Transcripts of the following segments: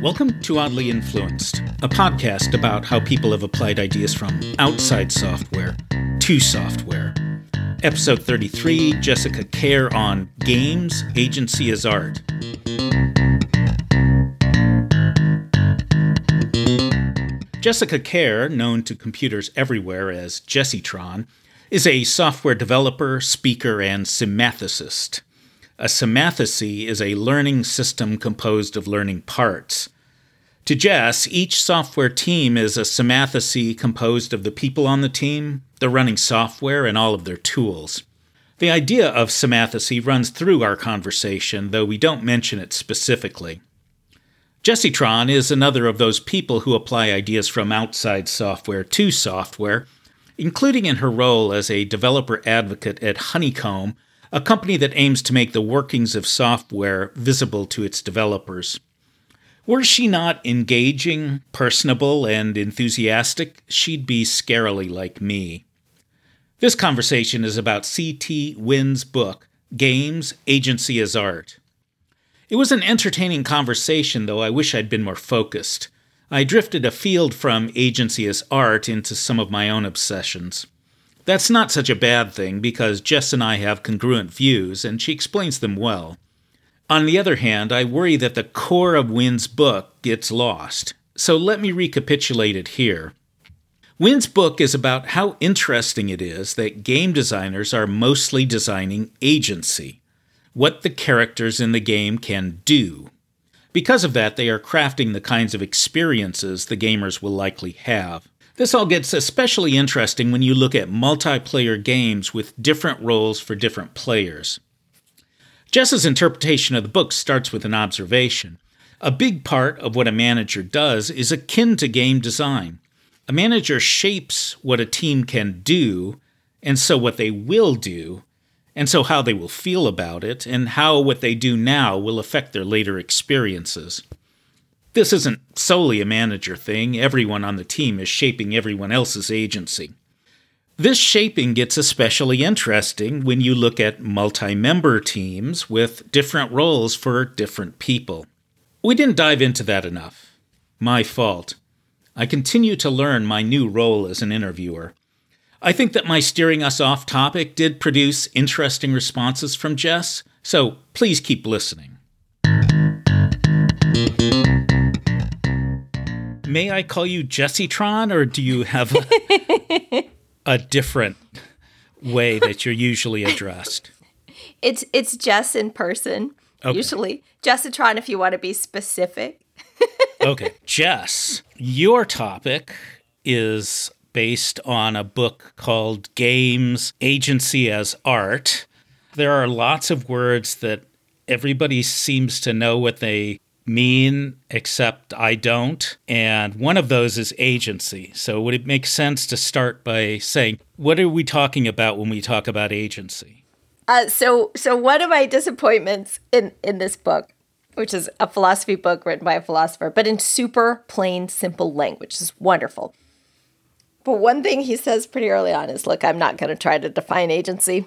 Welcome to Oddly Influenced, a podcast about how people have applied ideas from outside software to software. Episode 33 Jessica Kerr on Games Agency as Art. Jessica Kerr, known to computers everywhere as Jessitron, is a software developer, speaker, and symmathecist. A symmathesy is a learning system composed of learning parts. To Jess, each software team is a symmathesy composed of the people on the team, the running software, and all of their tools. The idea of symmathesy runs through our conversation, though we don't mention it specifically. Jessitron is another of those people who apply ideas from outside software to software, including in her role as a developer advocate at Honeycomb, a company that aims to make the workings of software visible to its developers. Were she not engaging, personable, and enthusiastic, she'd be scarily like me. This conversation is about C. Thi Nguyen's book, Games Agency as Art. It was an entertaining conversation, though I wish I'd been more focused. I drifted afield from agency as art into some of my own obsessions. That's not such a bad thing because Jess and I have congruent views, and she explains them well. On the other hand, I worry that the core of Nguyen's book gets lost. So let me recapitulate it here. Nguyen's book is about how interesting it is that game designers are mostly designing agency, what the characters in the game can do. Because of that, they are crafting the kinds of experiences the gamers will likely have. This all gets especially interesting when you look at multiplayer games with different roles for different players. Jess's interpretation of the book starts with an observation. A big part of what a manager does is akin to game design. A manager shapes what a team can do, and so what they will do, and so how they will feel about it, and how what they do now will affect their later experiences. This isn't solely a manager thing, everyone on the team is shaping everyone else's agency. This shaping gets especially interesting when you look at multi member teams with different roles for different people. We didn't dive into that enough. My fault. I continue to learn my new role as an interviewer. I think that my steering us off topic did produce interesting responses from Jess, so please keep listening. May I call you Jessitron, or do you have a, a different way that you're usually addressed? It's it's Jess in person. Okay. Usually, Jessitron if you want to be specific. okay, Jess, your topic is based on a book called Games Agency as Art. There are lots of words that everybody seems to know what they mean, except I don't. And one of those is agency. So, would it make sense to start by saying, what are we talking about when we talk about agency? Uh, so, so one of my disappointments in in this book, which is a philosophy book written by a philosopher, but in super plain, simple language, is wonderful. But one thing he says pretty early on is, "Look, I'm not going to try to define agency."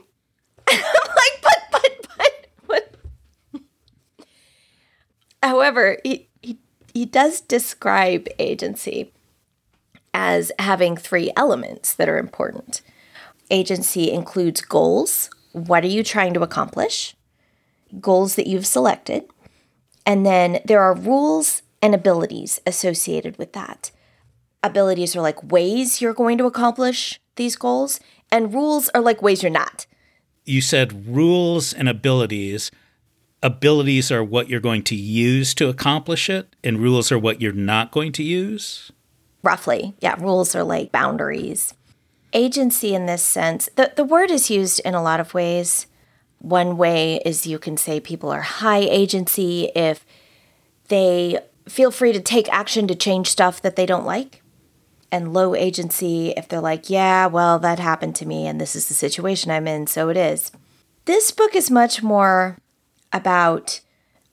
However, he, he, he does describe agency as having three elements that are important. Agency includes goals. What are you trying to accomplish? Goals that you've selected. And then there are rules and abilities associated with that. Abilities are like ways you're going to accomplish these goals, and rules are like ways you're not. You said rules and abilities abilities are what you're going to use to accomplish it, and rules are what you're not going to use? Roughly. Yeah, rules are like boundaries. Agency, in this sense, the, the word is used in a lot of ways. One way is you can say people are high agency if they feel free to take action to change stuff that they don't like. And low agency if they're like, yeah, well, that happened to me and this is the situation I'm in, so it is. This book is much more about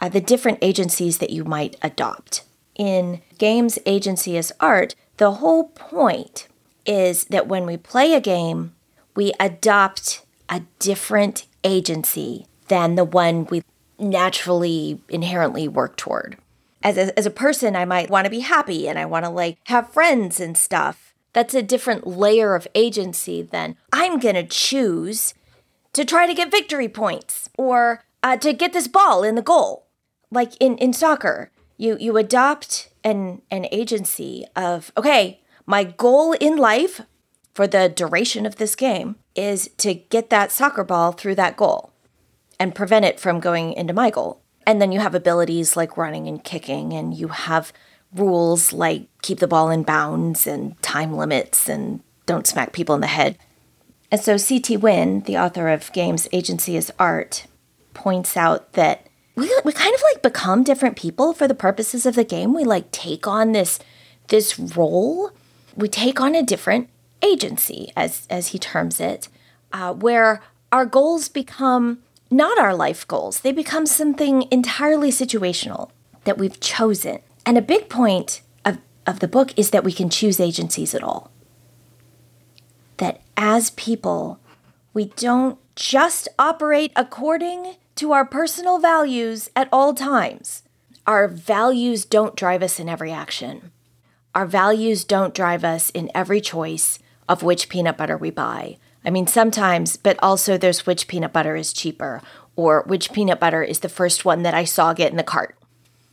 uh, the different agencies that you might adopt. In games agency as art, the whole point is that when we play a game, we adopt a different agency than the one we naturally, inherently work toward. As a, as a person, I might want to be happy and I want to like have friends and stuff. That's a different layer of agency than I'm going to choose to try to get victory points or uh, to get this ball in the goal. Like in, in soccer, you, you adopt an, an agency of, okay, my goal in life for the duration of this game is to get that soccer ball through that goal and prevent it from going into my goal. And then you have abilities like running and kicking, and you have rules like keep the ball in bounds and time limits and don't smack people in the head. And so C. Thi Nguyen, the author of Games Agency is Art, points out that we, we kind of like become different people for the purposes of the game. We like take on this this role. We take on a different agency, as as he terms it, uh, where our goals become not our life goals. They become something entirely situational that we've chosen. And a big point of, of the book is that we can choose agencies at all. That as people, we don't just operate according to our personal values at all times. Our values don't drive us in every action. Our values don't drive us in every choice of which peanut butter we buy. I mean, sometimes, but also there's which peanut butter is cheaper or which peanut butter is the first one that I saw get in the cart.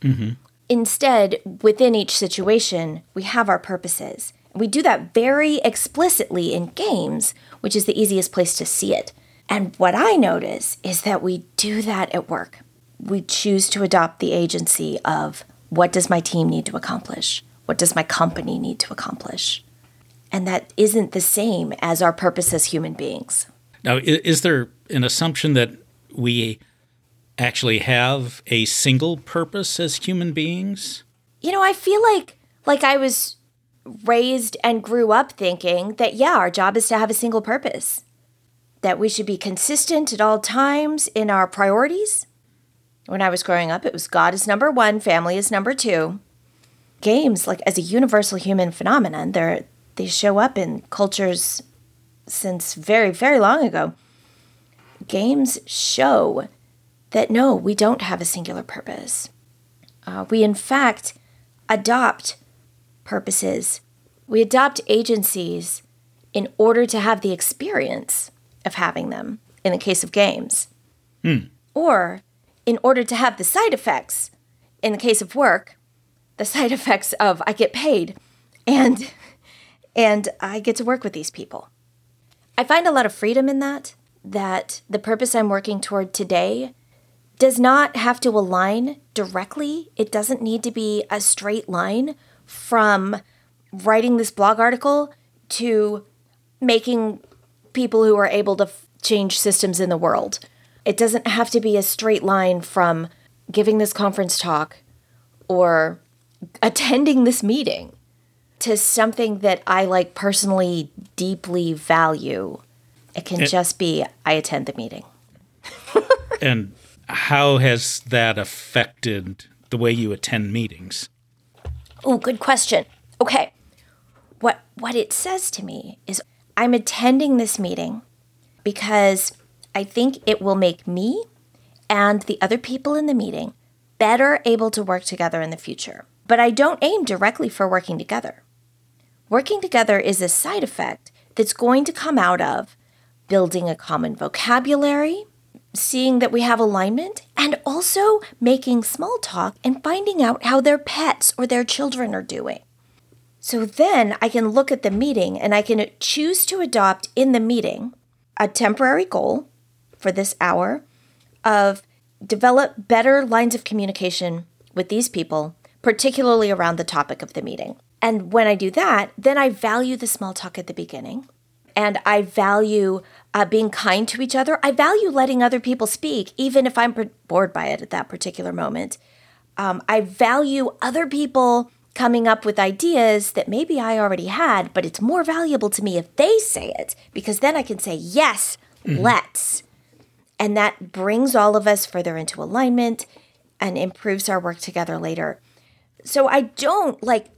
Mm-hmm. Instead, within each situation, we have our purposes. We do that very explicitly in games, which is the easiest place to see it. And what I notice is that we do that at work. We choose to adopt the agency of what does my team need to accomplish? What does my company need to accomplish? And that isn't the same as our purpose as human beings. Now, is there an assumption that we actually have a single purpose as human beings? You know, I feel like like I was raised and grew up thinking that yeah, our job is to have a single purpose. That we should be consistent at all times in our priorities. When I was growing up, it was God is number 1, family is number 2. Games like as a universal human phenomenon, they're they show up in cultures since very very long ago. Games show that no, we don't have a singular purpose. Uh, we, in fact, adopt purposes. We adopt agencies in order to have the experience of having them in the case of games. Hmm. Or in order to have the side effects in the case of work, the side effects of I get paid and and I get to work with these people. I find a lot of freedom in that that the purpose I'm working toward today does not have to align directly. It doesn't need to be a straight line from writing this blog article to making people who are able to f- change systems in the world. It doesn't have to be a straight line from giving this conference talk or attending this meeting to something that I like personally deeply value. It can just be I attend the meeting. and how has that affected the way you attend meetings? Oh, good question. Okay. What what it says to me is I'm attending this meeting because I think it will make me and the other people in the meeting better able to work together in the future. But I don't aim directly for working together. Working together is a side effect that's going to come out of building a common vocabulary, seeing that we have alignment, and also making small talk and finding out how their pets or their children are doing. So then I can look at the meeting and I can choose to adopt in the meeting a temporary goal for this hour of develop better lines of communication with these people, particularly around the topic of the meeting. And when I do that, then I value the small talk at the beginning and I value uh, being kind to each other. I value letting other people speak, even if I'm bored by it at that particular moment. Um, I value other people coming up with ideas that maybe I already had, but it's more valuable to me if they say it because then I can say, yes, mm-hmm. let's. And that brings all of us further into alignment and improves our work together later. So I don't like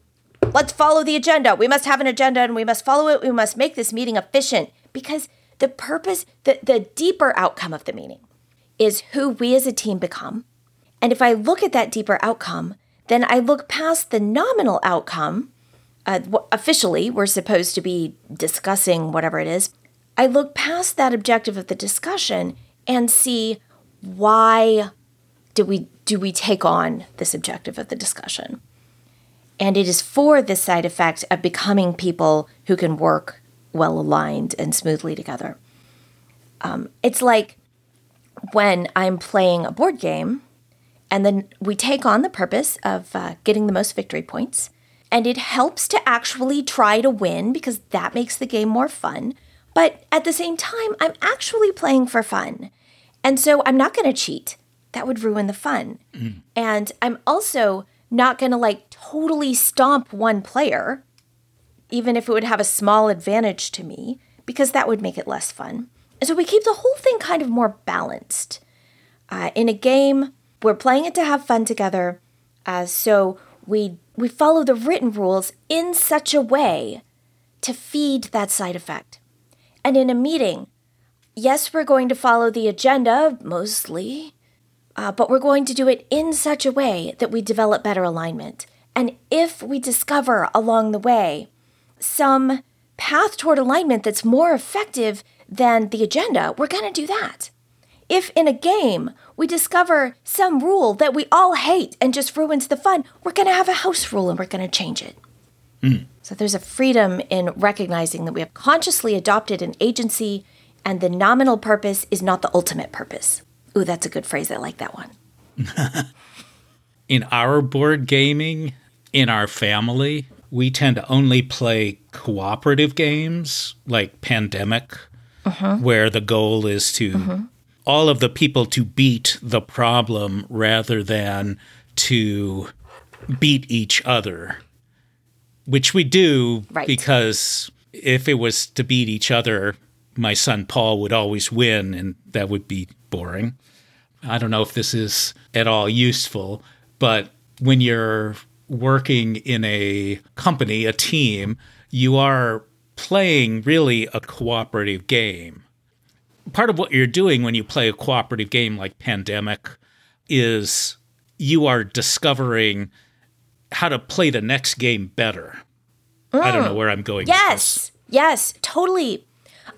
Let's follow the agenda. We must have an agenda and we must follow it. We must make this meeting efficient because the purpose, the, the deeper outcome of the meeting is who we as a team become. And if I look at that deeper outcome, then I look past the nominal outcome. Uh, officially, we're supposed to be discussing whatever it is. I look past that objective of the discussion and see why do we do we take on this objective of the discussion. And it is for this side effect of becoming people who can work well aligned and smoothly together. Um, it's like when I'm playing a board game, and then we take on the purpose of uh, getting the most victory points. And it helps to actually try to win because that makes the game more fun. But at the same time, I'm actually playing for fun. And so I'm not going to cheat. That would ruin the fun. Mm. And I'm also not going to like totally stomp one player, even if it would have a small advantage to me, because that would make it less fun. And so we keep the whole thing kind of more balanced. Uh, in a game, we're playing it to have fun together. Uh, so we we follow the written rules in such a way to feed that side effect. And in a meeting, yes, we're going to follow the agenda mostly, uh, but we're going to do it in such a way that we develop better alignment. And if we discover along the way some path toward alignment that's more effective than the agenda, we're going to do that. If in a game we discover some rule that we all hate and just ruins the fun, we're going to have a house rule and we're going to change it. Mm. So there's a freedom in recognizing that we have consciously adopted an agency and the nominal purpose is not the ultimate purpose. Ooh, that's a good phrase. I like that one. in our board gaming, in our family, we tend to only play cooperative games like Pandemic, uh-huh. where the goal is to uh-huh. All of the people to beat the problem rather than to beat each other, which we do right. because if it was to beat each other, my son Paul would always win, and that would be boring. I don't know if this is at all useful, but when you're working in a company, a team, you are playing really a cooperative game. Part of what you're doing when you play a cooperative game like Pandemic is you are discovering how to play the next game better. Mm. I don't know mm. where I'm going. Yes. Yes, totally.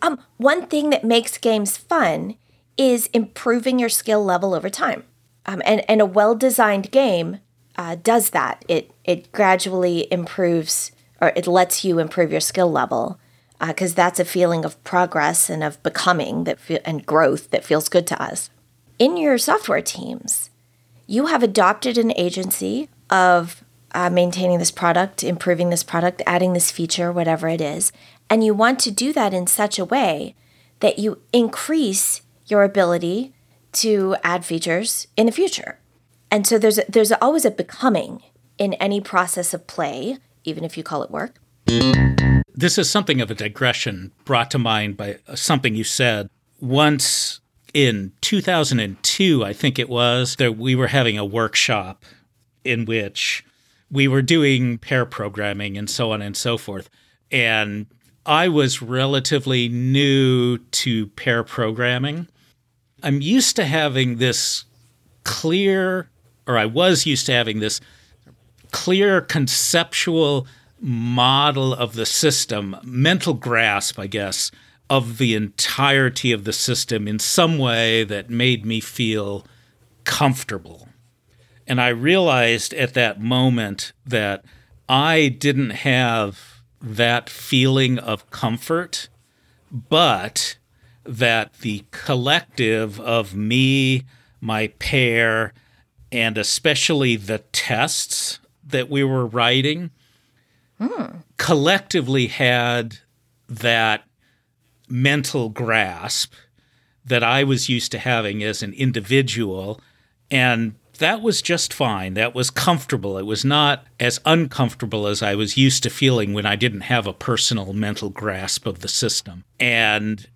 Um, one thing that makes games fun is improving your skill level over time. Um, and, and a well designed game uh, does that. It, it gradually improves or it lets you improve your skill level because uh, that's a feeling of progress and of becoming that fe- and growth that feels good to us. In your software teams, you have adopted an agency of uh, maintaining this product, improving this product, adding this feature, whatever it is. And you want to do that in such a way that you increase your ability to add features in the future. And so there's there's always a becoming in any process of play, even if you call it work. This is something of a digression brought to mind by something you said once in 2002, I think it was, that we were having a workshop in which we were doing pair programming and so on and so forth. And I was relatively new to pair programming. I'm used to having this clear, or I was used to having this clear conceptual model of the system, mental grasp, I guess, of the entirety of the system in some way that made me feel comfortable. And I realized at that moment that I didn't have that feeling of comfort, but that the collective of me, my pair, and especially the tests that we were writing collectively had that mental grasp that I was used to having as an individual. And that was just fine. That was comfortable. It was not as uncomfortable as I was used to feeling when I didn't have a personal mental grasp of the system. And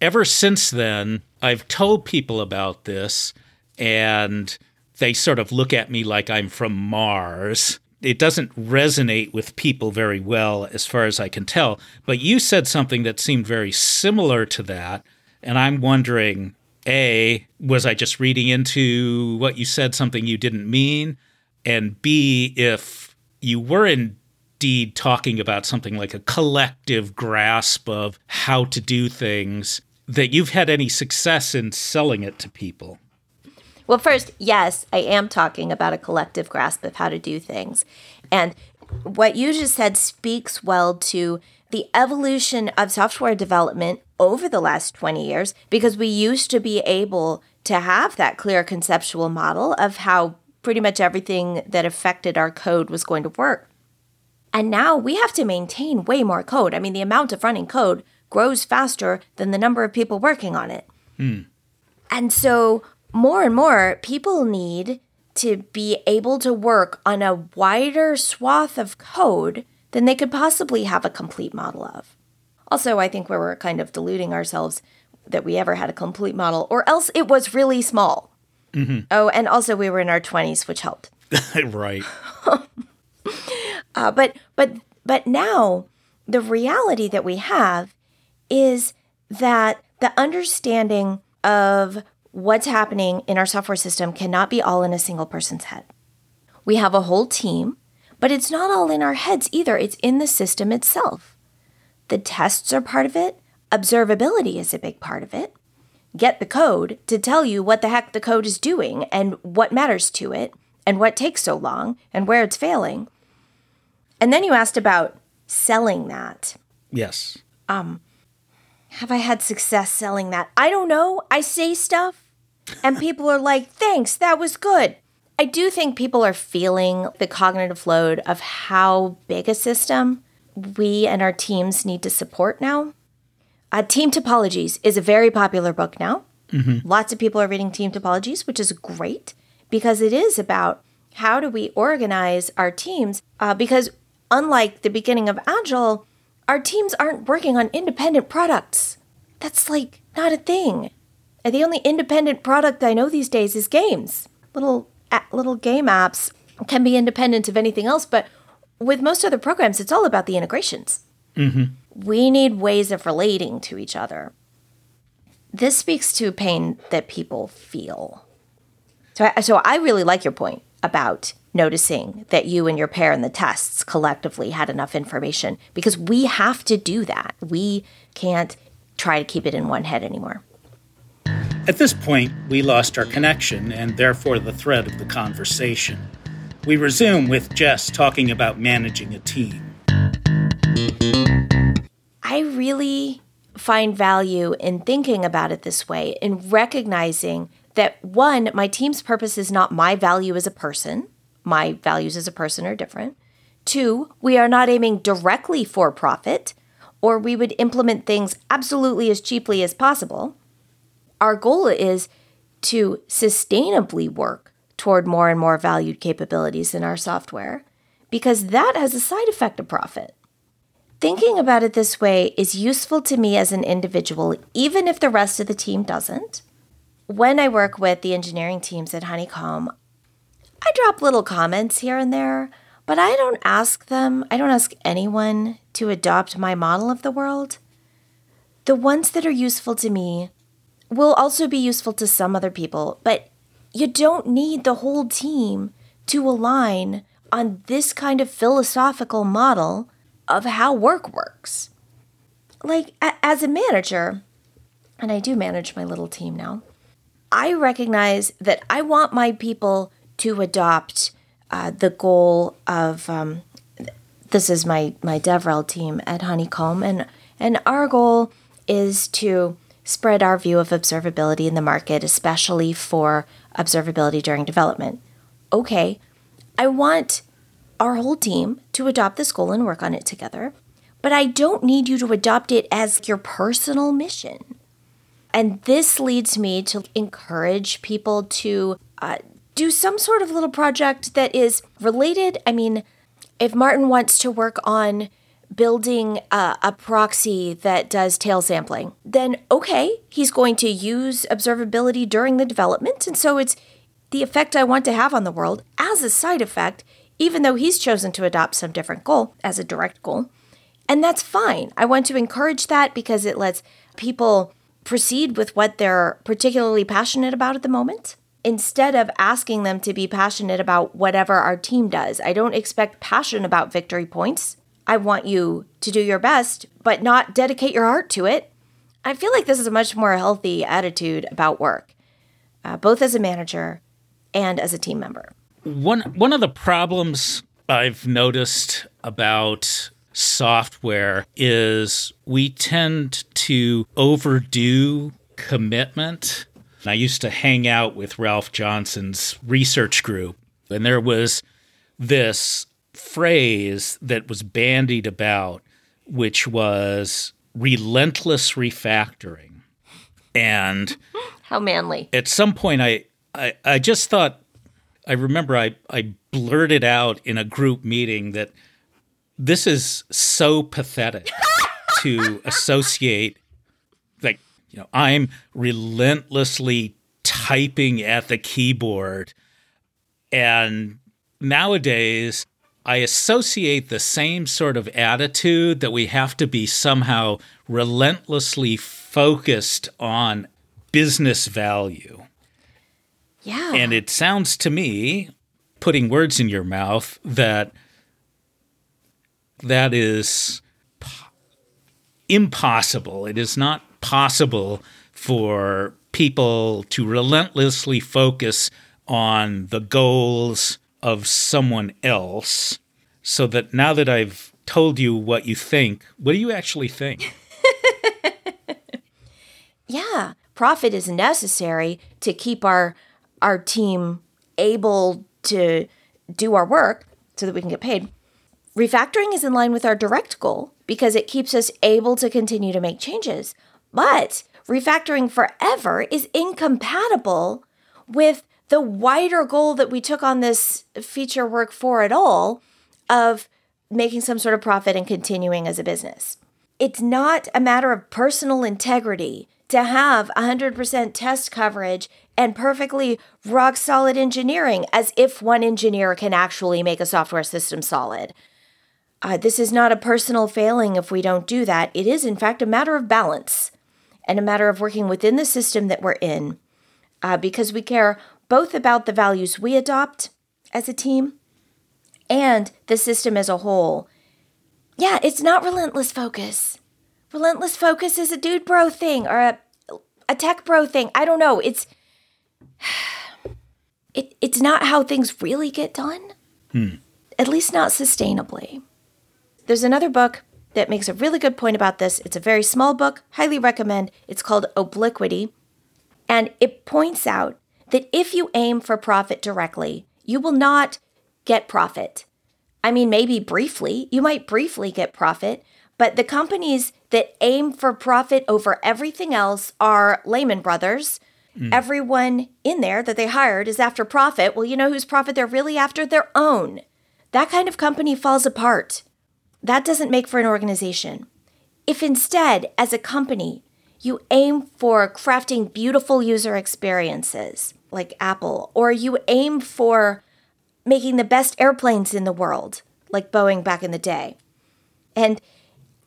ever since then, I've told people about this, and they sort of look at me like I'm from Mars. It doesn't resonate with people very well, as far as I can tell. But you said something that seemed very similar to that. And I'm wondering A, was I just reading into what you said, something you didn't mean? And B, if you were indeed talking about something like a collective grasp of how to do things, that you've had any success in selling it to people. Well, first, yes, I am talking about a collective grasp of how to do things. And what you just said speaks well to the evolution of software development over the last 20 years because we used to be able to have that clear conceptual model of how pretty much everything that affected our code was going to work. And now we have to maintain way more code. I mean, the amount of running code grows faster than the number of people working on it. Hmm. And so, more and more people need to be able to work on a wider swath of code than they could possibly have a complete model of. Also, I think we were kind of deluding ourselves that we ever had a complete model, or else it was really small. Mm-hmm. Oh, and also we were in our 20s, which helped. right. uh, but but but now the reality that we have is that the understanding of what's happening in our software system cannot be all in a single person's head. We have a whole team, but it's not all in our heads either. It's in the system itself. The tests are part of it, observability is a big part of it. Get the code to tell you what the heck the code is doing and what matters to it and what takes so long and where it's failing. And then you asked about selling that. Yes. Um have I had success selling that? I don't know. I say stuff and people are like, "Thanks, that was good." I do think people are feeling the cognitive load of how big a system we and our teams need to support now. Uh, Team Topologies is a very popular book now. Mm-hmm. Lots of people are reading Team Topologies, which is great because it is about how do we organize our teams. Uh, because unlike the beginning of Agile, our teams aren't working on independent products. That's like not a thing. And the only independent product I know these days is games. Little little game apps can be independent of anything else, but with most other programs, it's all about the integrations. Mm-hmm. We need ways of relating to each other. This speaks to pain that people feel. So, I, so I really like your point about noticing that you and your pair in the tests collectively had enough information because we have to do that. We can't try to keep it in one head anymore. At this point, we lost our connection and therefore the thread of the conversation. We resume with Jess talking about managing a team. I really find value in thinking about it this way, in recognizing that one, my team's purpose is not my value as a person, my values as a person are different. Two, we are not aiming directly for profit, or we would implement things absolutely as cheaply as possible. Our goal is to sustainably work toward more and more valued capabilities in our software because that has a side effect of profit. Thinking about it this way is useful to me as an individual, even if the rest of the team doesn't. When I work with the engineering teams at Honeycomb, I drop little comments here and there, but I don't ask them, I don't ask anyone to adopt my model of the world. The ones that are useful to me will also be useful to some other people, but you don't need the whole team to align on this kind of philosophical model of how work works. Like, a- as a manager, and I do manage my little team now, I recognize that I want my people to adopt uh, the goal of um, this is my my DevRel team at Honeycomb, and and our goal is to spread our view of observability in the market, especially for observability during development. Okay, I want our whole team to adopt this goal and work on it together. But I don't need you to adopt it as your personal mission. And this leads me to encourage people to uh, do some sort of little project that is related. I mean, if Martin wants to work on building a, a, proxy that does tail sampling, then okay, he's going to use observability during the development. And so it's the effect I want to have on the world as a side effect even though he's chosen to adopt some different goal as a direct goal. And that's fine. I want to encourage that because it lets people proceed with what they're particularly passionate about at the moment. instead of asking them to be passionate about whatever our team does. I don't expect passion about victory points. I want you to do your best, but not dedicate your heart to it. I feel like this is a much more healthy attitude about work, uh, both as a manager and as a team member. One one of the problems I've noticed about software is we tend to overdo commitment. I used to hang out with Ralph Johnson's research group, and there was this phrase that was bandied about, which was relentless refactoring. And how manly. At some point, I, I, I just thought, I remember I, I blurted out in a group meeting that this is so pathetic to associate like you know i'm relentlessly typing at the keyboard and nowadays i associate the same sort of attitude that we have to be somehow relentlessly focused on business value yeah and it sounds to me putting words in your mouth that that is impossible. It is not possible for people to relentlessly focus on the goals of someone else so that now that I've told you what you think, what do you actually think? yeah, profit is necessary to keep our our team able to do our work so that we can get paid. Refactoring is in line with our direct goal because it keeps us able to continue to make changes. But refactoring forever is incompatible with the wider goal that we took on this feature work for at all of making some sort of profit and continuing as a business. It's not a matter of personal integrity to have 100% test coverage and perfectly rock solid engineering as if one engineer can actually make a software system solid. Uh, this is not a personal failing if we don't do that. It is, in fact, a matter of balance and a matter of working within the system that we're in uh, because we care both about the values we adopt as a team and the system as a whole. Yeah, it's not relentless focus. Relentless focus is a dude bro thing or a, a tech bro thing. I don't know. It's it, it's not how things really get done. Hmm. At least not sustainably. There's another book that makes a really good point about this. It's a very small book, highly recommend. It's called Obliquity. And it points out that if you aim for profit directly, you will not get profit. I mean, maybe briefly, you might briefly get profit, but the companies that aim for profit over everything else are Lehman Brothers. Mm. Everyone in there that they hired is after profit. Well, you know whose profit they're really after? Their own. That kind of company falls apart that doesn't make for an organization. If instead, as a company, you aim for crafting beautiful user experiences like Apple, or you aim for making the best airplanes in the world like Boeing back in the day, and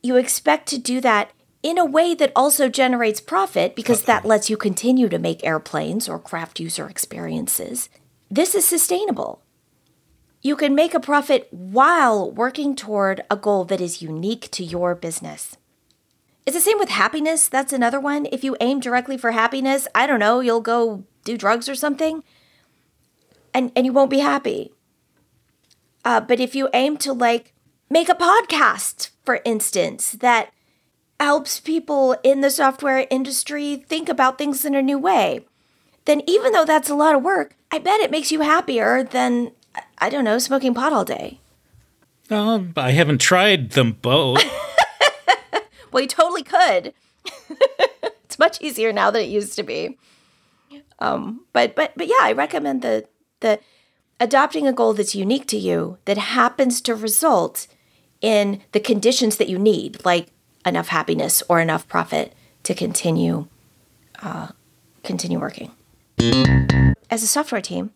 you expect to do that in a way that also generates profit because that lets you continue to make airplanes or craft user experiences, this is sustainable. You can make a profit while working toward a goal that is unique to your business. It's the same with happiness. That's another one. If you aim directly for happiness, I don't know, you'll go do drugs or something and, and you won't be happy. Uh, but if you aim to like make a podcast, for instance, that helps people in the software industry think about things in a new way, then even though that's a lot of work, I bet it makes you happier than I don't know, smoking pot all day. Um, I haven't tried them both. well, you totally could. it's much easier now than it used to be. Um, but but but yeah, I recommend the the adopting a goal that's unique to you that happens to result in the conditions that you need, like enough happiness or enough profit to continue uh, continue working. As a software team,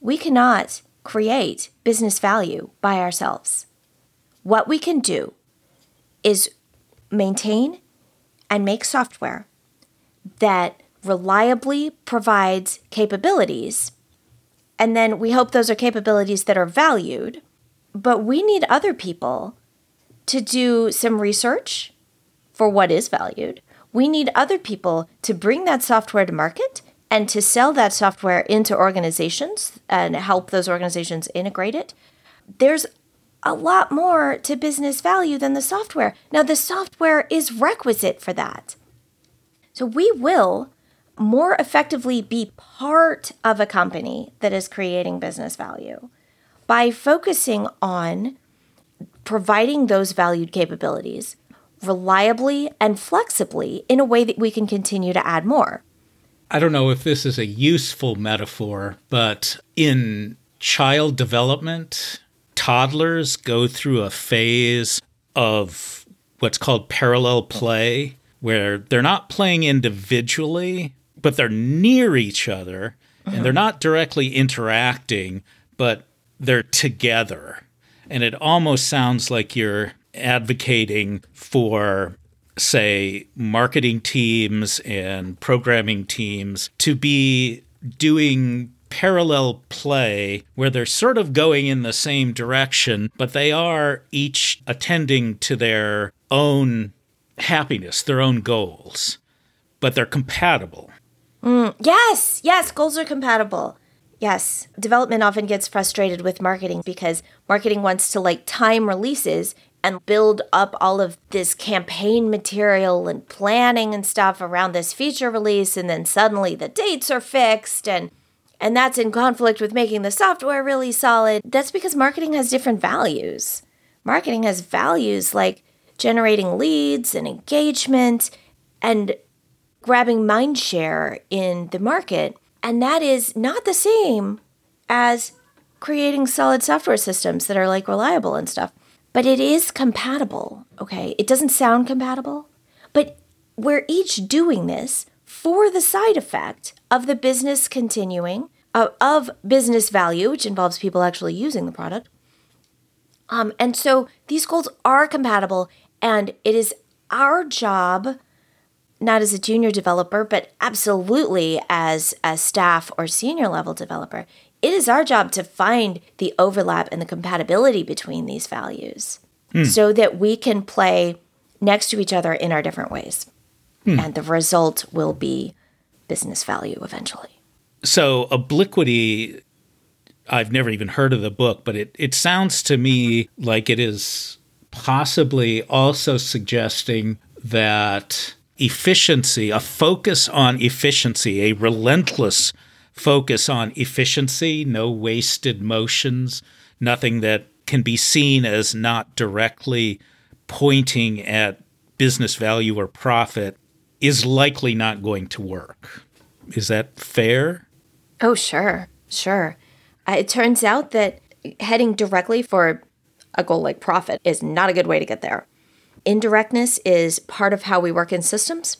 we cannot create business value by ourselves. What we can do is maintain and make software that reliably provides capabilities. And then we hope those are capabilities that are valued. But we need other people to do some research for what is valued. We need other people to bring that software to market and to sell that software into organizations and help those organizations integrate it. There's a lot more to business value than the software. Now, the software is requisite for that. So, we will more effectively be part of a company that is creating business value by focusing on providing those valued capabilities reliably and flexibly in a way that we can continue to add more. I don't know if this is a useful metaphor, but in child development, toddlers go through a phase of what's called parallel play, where they're not playing individually, but they're near each other and they're not directly interacting, but they're together. And it almost sounds like you're advocating for, say, marketing teams and programming teams to be doing parallel play where they're sort of going in the same direction, but they are each attending to their own happiness, their own goals, but they're compatible. Mm, yes, yes, goals are compatible. Yes, development often gets frustrated with marketing because marketing wants to like time releases and build up all of this campaign material and planning and stuff around this feature release and then suddenly the dates are fixed and and that's in conflict with making the software really solid. That's because marketing has different values. Marketing has values like generating leads and engagement and grabbing mind share in the market. And that is not the same as creating solid software systems that are like reliable and stuff. But it is compatible, okay? It doesn't sound compatible, but we're each doing this for the side effect of the business continuing, uh, of business value, which involves people actually using the product. Um, and so these goals are compatible, and it is our job not as a junior developer, but absolutely as a staff or senior level developer, it is our job to find the overlap and the compatibility between these values mm. so that we can play next to each other in our different ways. Mm. And the result will be business value eventually. So, Obliquity, I've never even heard of the book, but it, it sounds to me like it is possibly also suggesting that efficiency, a focus on efficiency, a relentless focus on efficiency, no wasted motions, nothing that can be seen as not directly pointing at business value or profit is likely not going to work. Is that fair? Oh, sure, sure. Uh, it turns out that heading directly for a goal like profit is not a good way to get there. Indirectness is part of how we work in systems.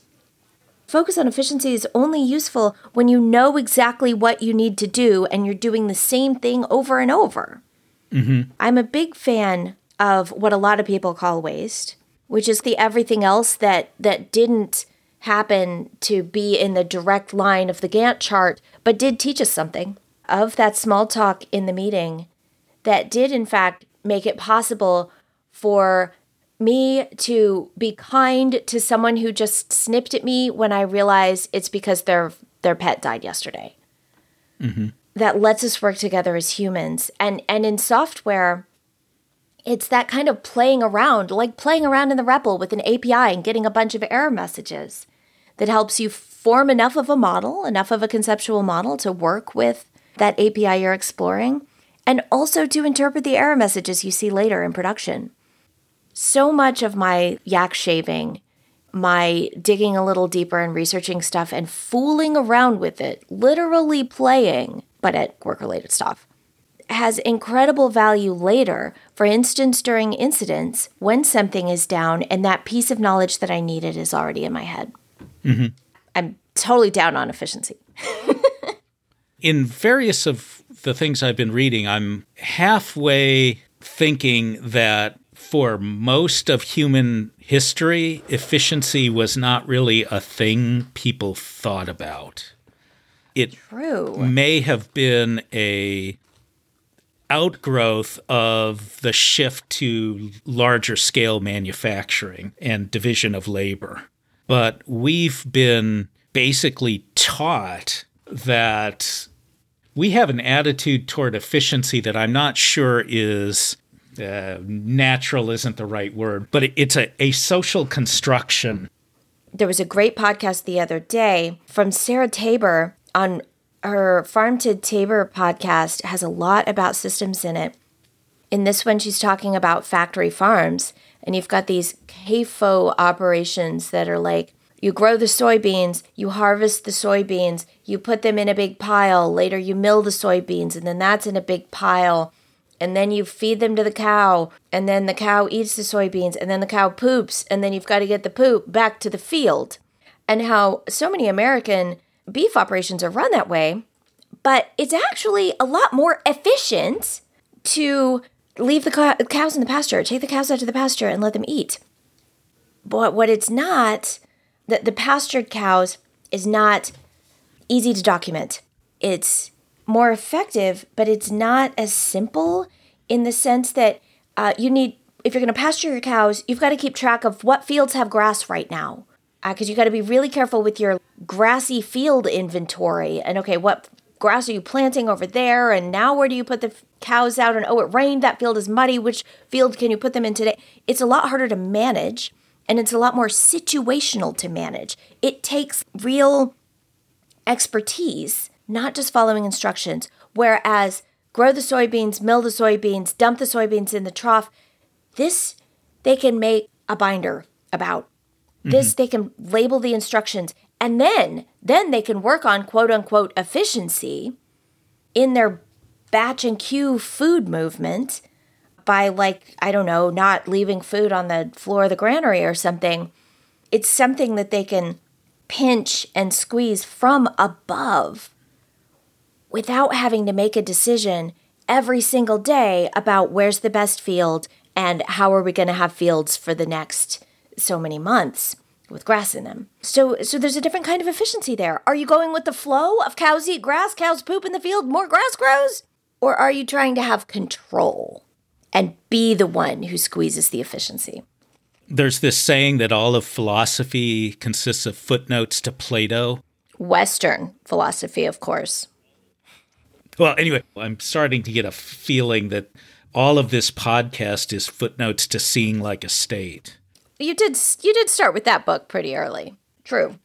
Focus on efficiency is only useful when you know exactly what you need to do and you're doing the same thing over and over. Mm-hmm. I'm a big fan of what a lot of people call waste, which is the everything else that that didn't happen to be in the direct line of the Gantt chart, but did teach us something of that small talk in the meeting that did in fact make it possible for me to be kind to someone who just snipped at me when I realize it's because their their pet died yesterday. Mm-hmm. That lets us work together as humans, and and in software, it's that kind of playing around, like playing around in the REPL with an API and getting a bunch of error messages, that helps you form enough of a model, enough of a conceptual model to work with that API you're exploring, and also to interpret the error messages you see later in production so much of my yak shaving, my digging a little deeper and researching stuff and fooling around with it, literally playing, but at work related stuff, has incredible value later. For instance, during incidents, when something is down and that piece of knowledge that I needed is already in my head. Mm-hmm. I'm totally down on efficiency. in various of the things I've been reading, I'm halfway thinking that for most of human history, efficiency was not really a thing people thought about. It True. may have been a outgrowth of the shift to larger scale manufacturing and division of labor. But we've been basically taught that we have an attitude toward efficiency that I'm not sure is uh, natural, isn't the right word, but it, it's a, a social construction. There was a great podcast the other day from Sarah Tabor on her Farm to Tabor podcast has a lot about systems in it. In this one, she's talking about factory farms, and you've got these CAFO operations that are like you grow the soybeans, you harvest the soybeans, you put them in a big pile, later you mill the soybeans, and then that's in a big pile. And then you feed them to the cow, and then the cow eats the soybeans, and then the cow poops, and then you've got to get the poop back to the field. And how so many American beef operations are run that way, but it's actually a lot more efficient to leave the cows in the pasture, take the cows out to the pasture and let them eat. But what it's not, the, the pastured cows is not easy to document. It's more effective, but it's not as simple in the sense that uh, you need, if you're going to pasture your cows, you've got to keep track of what fields have grass right now because uh, you got to be really careful with your grassy field inventory. And okay, what grass are you planting over there? And now where do you put the cows out? And oh, it rained, that field is muddy. Which field can you put them in today? It's a lot harder to manage and it's a lot more situational to manage. It takes real expertise, not just following instructions. Whereas grow the soybeans, mill the soybeans, dump the soybeans in the trough, this they can make a binder about this mm-hmm. they can label the instructions and then then they can work on quote unquote efficiency in their batch and queue food movement by like I don't know, not leaving food on the floor of the granary or something. It's something that they can pinch and squeeze from above without having to make a decision every single day about where's the best field and how are we going to have fields for the next so many months with grass in them. So so there's a different kind of efficiency there. Are you going with the flow of cows eat grass, cows poop in the field, more grass grows? Or are you trying to have control and be the one who squeezes the efficiency? There's this saying that all of philosophy consists of footnotes to Plato. Western philosophy, of course. Well, anyway, I'm starting to get a feeling that all of this podcast is footnotes to seeing like a state. You did you did start with that book pretty early. True.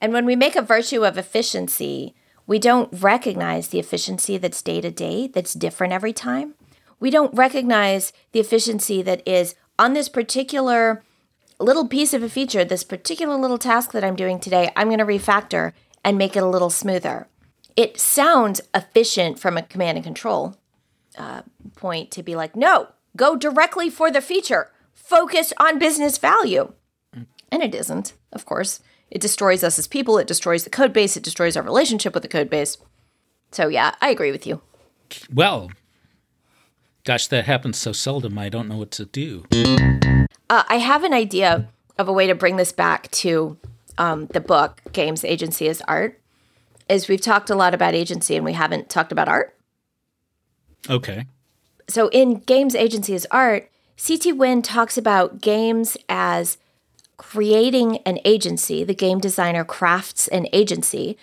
And when we make a virtue of efficiency, we don't recognize the efficiency that's day to day, that's different every time. We don't recognize the efficiency that is on this particular little piece of a feature, this particular little task that I'm doing today, I'm going to refactor and make it a little smoother. It sounds efficient from a command and control uh, point to be like, no, go directly for the feature focus on business value. And it isn't, of course. It destroys us as people, it destroys the code base, it destroys our relationship with the code base. So, yeah, I agree with you. Well, gosh, that happens so seldom, I don't know what to do. Uh, I have an idea of a way to bring this back to um, the book, Games Agency as Art. Is we've talked a lot about agency and we haven't talked about art. Okay. So, in Games Agency is Art, C. Thi Nguyen talks about games as creating an agency. The game designer crafts an agency.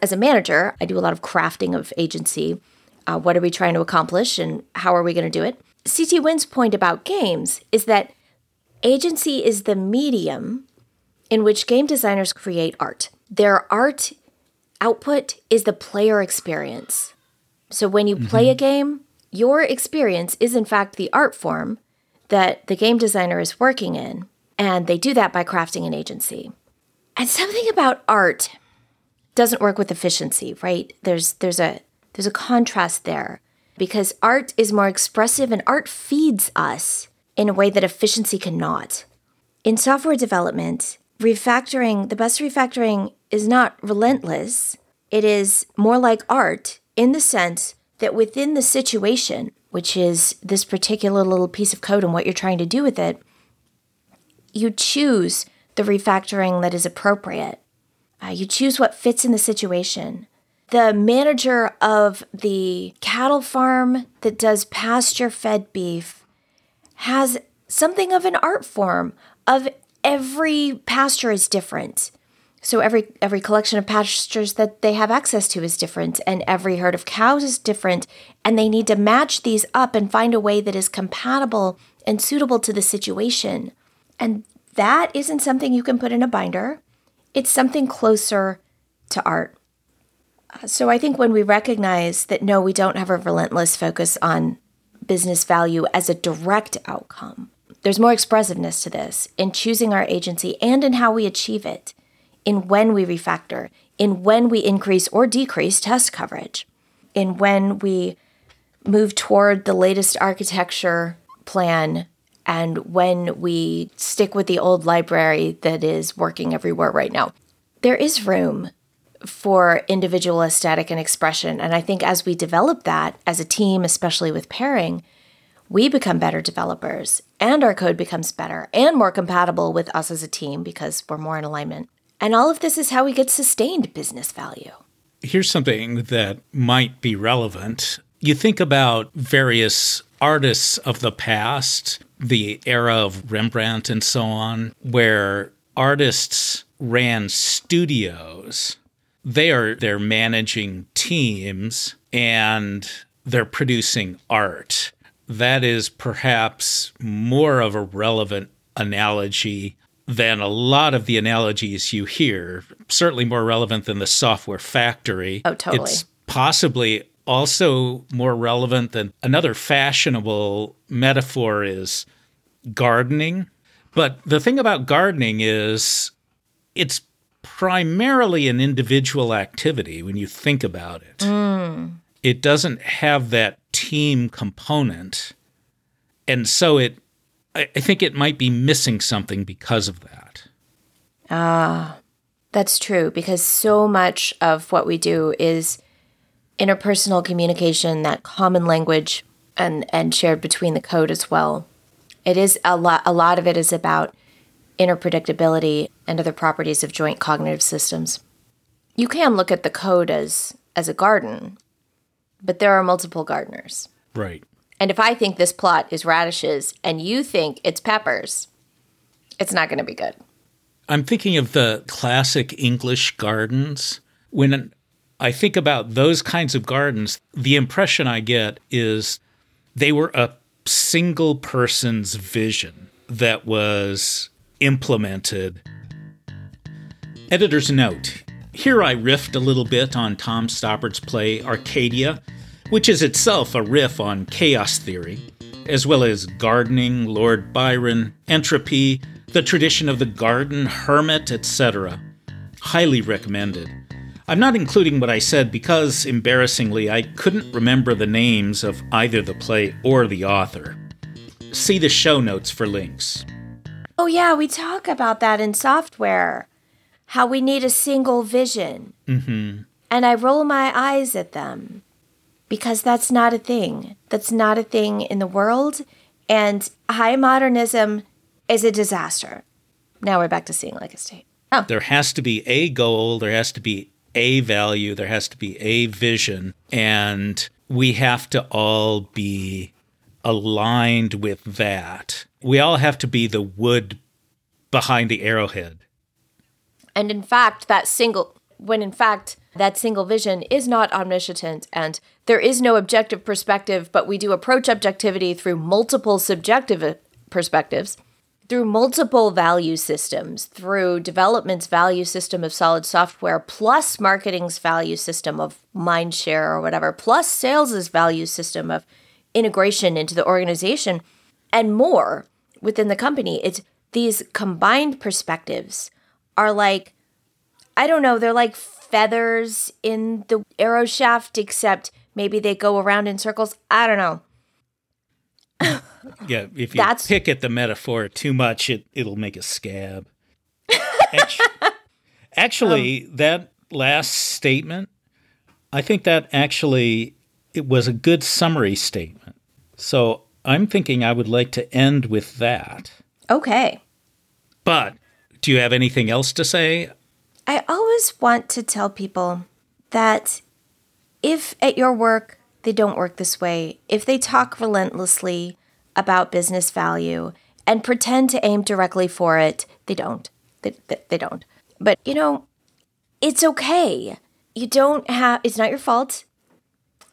As a manager, I do a lot of crafting of agency. Uh, what are we trying to accomplish and how are we going to do it? C. Thi Nguyen's point about games is that agency is the medium in which game designers create art. Their art output is the player experience. So when you mm-hmm. play a game, your experience is in fact the art form that the game designer is working in. And they do that by crafting an agency. And something about art doesn't work with efficiency, right? There's there's a there's a contrast there because art is more expressive and art feeds us in a way that efficiency cannot. In software development, refactoring, the best refactoring is not relentless. It is more like art in the sense that within the situation, which is this particular little piece of code and what you're trying to do with it, you choose the refactoring that is appropriate. Uh, you choose what fits in the situation. The manager of the cattle farm that does pasture fed beef has something of an art form of every pasture is different. So every every collection of pastures that they have access to is different and every herd of cows is different and they need to match these up and find a way that is compatible and suitable to the situation. And that isn't something you can put in a binder. It's something closer to art. Uh, so I think when we recognize that no, we don't have a relentless focus on business value as a direct outcome. There's more expressiveness to this in choosing our agency and in how we achieve it, in when we refactor, in when we increase or decrease test coverage, in when we move toward the latest architecture plan and when we stick with the old library that is working everywhere right now. There is room for individual aesthetic and expression. And I think as we develop that as a team, especially with pairing, we become better developers and our code becomes better and more compatible with us as a team because we're more in alignment. And all of this is how we get sustained business value. Here's something that might be relevant. You think about various artists of the past, the era of Rembrandt and so on, where artists ran studios. They are they're managing teams and they're producing art. That is perhaps more of a relevant analogy than a lot of the analogies you hear. Certainly more relevant than the software factory. Oh, totally. It's possibly also more relevant than another fashionable metaphor is gardening. But the thing about gardening is it's primarily an individual activity when you think about it. Mm. It doesn't have that team component. And so it I, I think it might be missing something because of that. Ah, that's true because so much of what we do is interpersonal communication, that common language and and shared between the code as well. It is a lot a lot of it is about interpredictability and other properties of joint cognitive systems. You can look at the code as as a garden, but there are multiple gardeners. Right. And if I think this plot is radishes and you think it's peppers, it's not going to be good. I'm thinking of the classic English gardens. When I think about those kinds of gardens, the impression I get is they were a single person's vision that was implemented. Editor's note here I riffed a little bit on Tom Stoppard's play Arcadia, which is itself a riff on chaos theory, as well as gardening, Lord Byron, entropy, the tradition of the garden hermit, etc. Highly recommended. I'm not including what I said because, embarrassingly, I couldn't remember the names of either the play or the author. See the show notes for links. Oh, yeah, we talk about that in software. How we need a single vision. Mm-hmm. And I roll my eyes at them because that's not a thing. That's not a thing in the world. And high modernism is a disaster. Now we're back to seeing like a state. Oh. There has to be a goal, there has to be a value, there has to be a vision, and we have to all be aligned with that. We all have to be the wood behind the arrowhead. And in fact, that single, when in fact, that single vision is not omniscient and there is no objective perspective, but we do approach objectivity through multiple subjective uh, perspectives, through multiple value systems, through development's value system of solid software, plus marketing's value system of mindshare or whatever, plus sales's value system of integration into the organization, and more within the company. It's these combined perspectives are like, I don't know, they're like feathers in the arrow shaft, except maybe they go around in circles. I don't know. yeah, if you That's... pick at the metaphor too much, it, it'll make a scab. actually, um, that last statement, I think that actually it was a good summary statement So I'm thinking I would like to end with that. Okay. But do you have anything else to say? I always want to tell people that if at your work they don't work this way, if they talk relentlessly about business value and pretend to aim directly for it, they don't. They, they, they don't. But, you know, it's okay. You don't have, it's not your fault.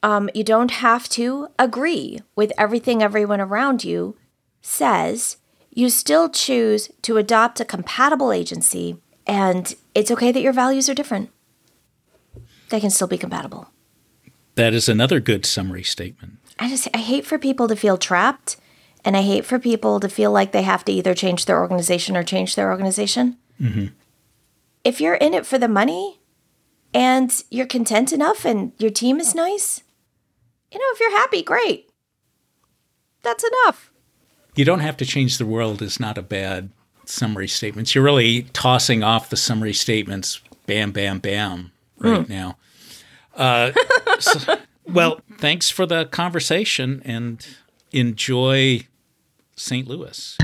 Um, you don't have to agree with everything everyone around you says. You still choose to adopt a compatible agency, and it's okay that your values are different. They can still be compatible. That is another good summary statement. I just I hate for people to feel trapped and I hate for people to feel like they have to either change their organization or change their organization. Mm-hmm. If you're in it for the money and you're content enough and your team is nice, you know, if you're happy, great. That's enough. You don't have to change the world is not a bad summary statements. You're really tossing off the summary statements, bam, bam, bam, right mm. now. Uh, so, well, thanks for the conversation and enjoy St. Louis.